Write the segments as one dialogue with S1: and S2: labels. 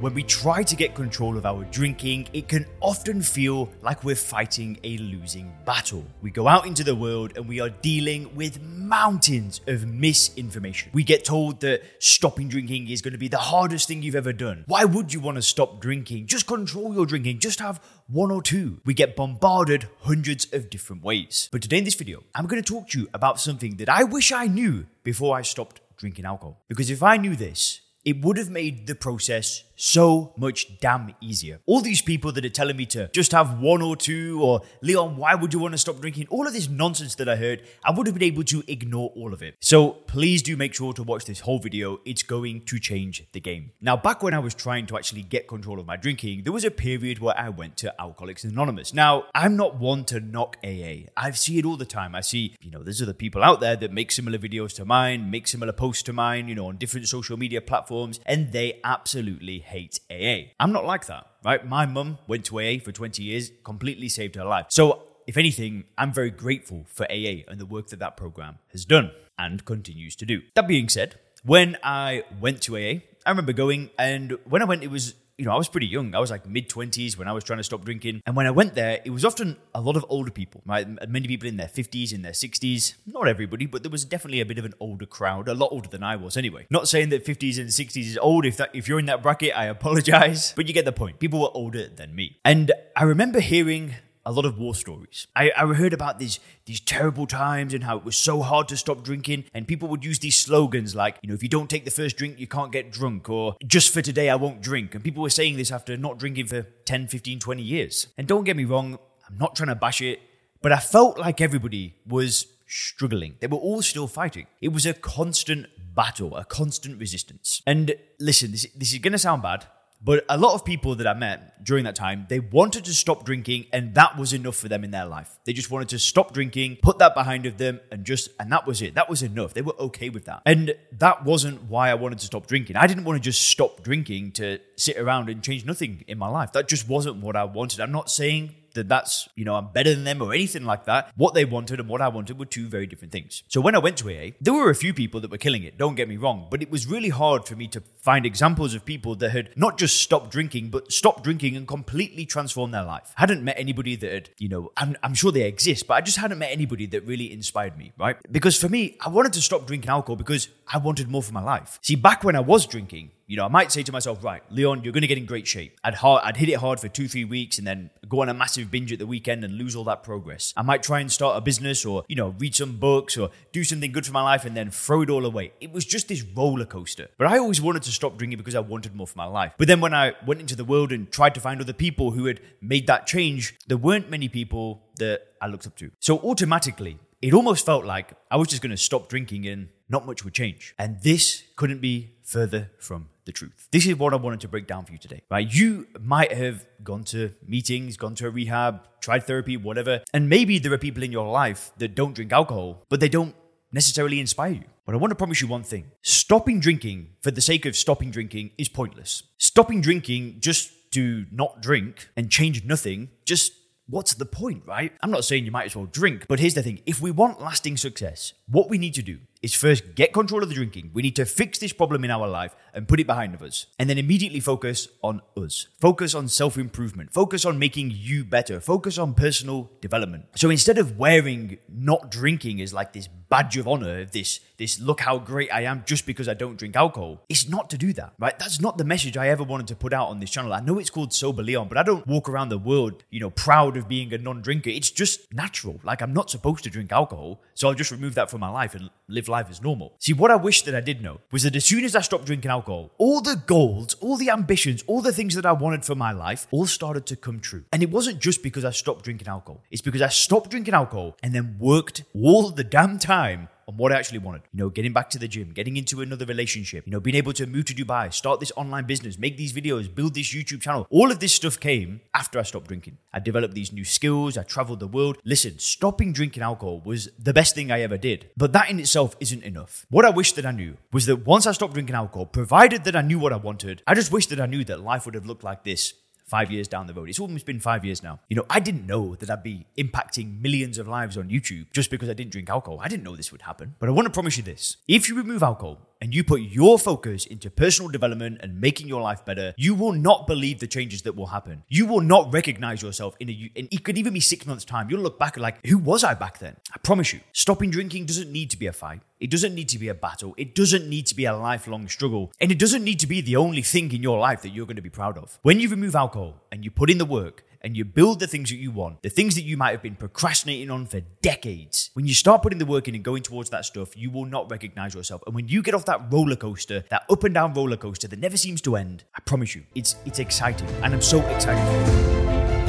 S1: when we try to get control of our drinking, it can often feel like we're fighting a losing battle. We go out into the world and we are dealing with mountains of misinformation. We get told that stopping drinking is going to be the hardest thing you've ever done. Why would you want to stop drinking? Just control your drinking, just have one or two. We get bombarded hundreds of different ways. But today in this video, I'm going to talk to you about something that I wish I knew before I stopped drinking alcohol. Because if I knew this, it would have made the process so much damn easier. All these people that are telling me to just have one or two, or Leon, why would you want to stop drinking? All of this nonsense that I heard, I would have been able to ignore all of it. So please do make sure to watch this whole video. It's going to change the game. Now, back when I was trying to actually get control of my drinking, there was a period where I went to Alcoholics Anonymous. Now, I'm not one to knock AA. I see it all the time. I see, you know, there's other people out there that make similar videos to mine, make similar posts to mine, you know, on different social media platforms, and they absolutely hate AA. I'm not like that, right? My mum went to AA for 20 years, completely saved her life. So, if anything, I'm very grateful for AA and the work that that program has done and continues to do. That being said, when I went to AA, I remember going, and when I went, it was you know, I was pretty young. I was like mid 20s when I was trying to stop drinking. And when I went there, it was often a lot of older people, right? Many people in their 50s, in their 60s. Not everybody, but there was definitely a bit of an older crowd, a lot older than I was anyway. Not saying that 50s and 60s is old. If that if you're in that bracket, I apologize. But you get the point. People were older than me. And I remember hearing a lot of war stories. I, I heard about these these terrible times and how it was so hard to stop drinking, and people would use these slogans like, you know, if you don't take the first drink, you can't get drunk, or just for today, I won't drink. And people were saying this after not drinking for 10, 15, 20 years. And don't get me wrong, I'm not trying to bash it, but I felt like everybody was struggling. They were all still fighting. It was a constant battle, a constant resistance. And listen, this, this is going to sound bad, but a lot of people that I met during that time, they wanted to stop drinking and that was enough for them in their life. They just wanted to stop drinking, put that behind of them and just, and that was it. That was enough. They were okay with that. And that wasn't why I wanted to stop drinking. I didn't want to just stop drinking to sit around and change nothing in my life. That just wasn't what I wanted. I'm not saying that that's, you know, I'm better than them or anything like that. What they wanted and what I wanted were two very different things. So when I went to AA, there were a few people that were killing it, don't get me wrong, but it was really hard for me to find examples of people that had not just stopped drinking, but stopped drinking and completely transformed their life. I hadn't met anybody that had, you know, I'm, I'm sure they exist, but I just hadn't met anybody that really inspired me, right? Because for me, I wanted to stop drinking alcohol because I wanted more for my life. See, back when I was drinking, you know, I might say to myself, right, Leon, you're going to get in great shape. I'd hard, I'd hit it hard for two, three weeks and then go on a massive binge at the weekend and lose all that progress. I might try and start a business or, you know, read some books or do something good for my life and then throw it all away. It was just this roller coaster. But I always wanted to stop drinking because I wanted more for my life. But then when I went into the world and tried to find other people who had made that change, there weren't many people that I looked up to. So automatically, it almost felt like I was just going to stop drinking and not much would change. And this couldn't be further from the truth. This is what I wanted to break down for you today, right? You might have gone to meetings, gone to a rehab, tried therapy, whatever, and maybe there are people in your life that don't drink alcohol, but they don't necessarily inspire you. But I want to promise you one thing stopping drinking for the sake of stopping drinking is pointless. Stopping drinking just to not drink and change nothing just what's the point, right? I'm not saying you might as well drink, but here's the thing if we want lasting success, what we need to do is first get control of the drinking. We need to fix this problem in our life and put it behind us. And then immediately focus on us. Focus on self improvement. Focus on making you better. Focus on personal development. So instead of wearing not drinking as like this badge of honor, this, this look how great I am just because I don't drink alcohol, it's not to do that, right? That's not the message I ever wanted to put out on this channel. I know it's called Sober Leon, but I don't walk around the world, you know, proud of being a non drinker. It's just natural. Like I'm not supposed to drink alcohol. So I'll just remove that from my life and live life as normal. See, what I wish that I did know was that as soon as I stopped drinking alcohol, all the goals, all the ambitions, all the things that I wanted for my life all started to come true. And it wasn't just because I stopped drinking alcohol, it's because I stopped drinking alcohol and then worked all the damn time on what I actually wanted. You know, getting back to the gym, getting into another relationship, you know, being able to move to Dubai, start this online business, make these videos, build this YouTube channel. All of this stuff came after I stopped drinking. I developed these new skills, I traveled the world. Listen, stopping drinking alcohol was the best thing I ever did. But that in itself isn't enough. What I wish that I knew was that once I stopped drinking alcohol, provided that I knew what I wanted, I just wish that I knew that life would have looked like this five years down the road. It's almost been five years now. You know, I didn't know that I'd be impacting millions of lives on YouTube just because I didn't drink alcohol. I didn't know this would happen. But I want to promise you this if you remove alcohol, and you put your focus into personal development and making your life better, you will not believe the changes that will happen. You will not recognize yourself in a, and it could even be six months' time. You'll look back like, who was I back then? I promise you, stopping drinking doesn't need to be a fight. It doesn't need to be a battle. It doesn't need to be a lifelong struggle. And it doesn't need to be the only thing in your life that you're going to be proud of. When you remove alcohol and you put in the work, and you build the things that you want, the things that you might have been procrastinating on for decades, when you start putting the work in and going towards that stuff, you will not recognize yourself. And when you get off that roller coaster, that up and down roller coaster that never seems to end, I promise you, it's it's exciting. And I'm so excited.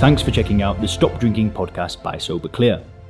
S2: Thanks for checking out the Stop Drinking podcast by Sober Clear.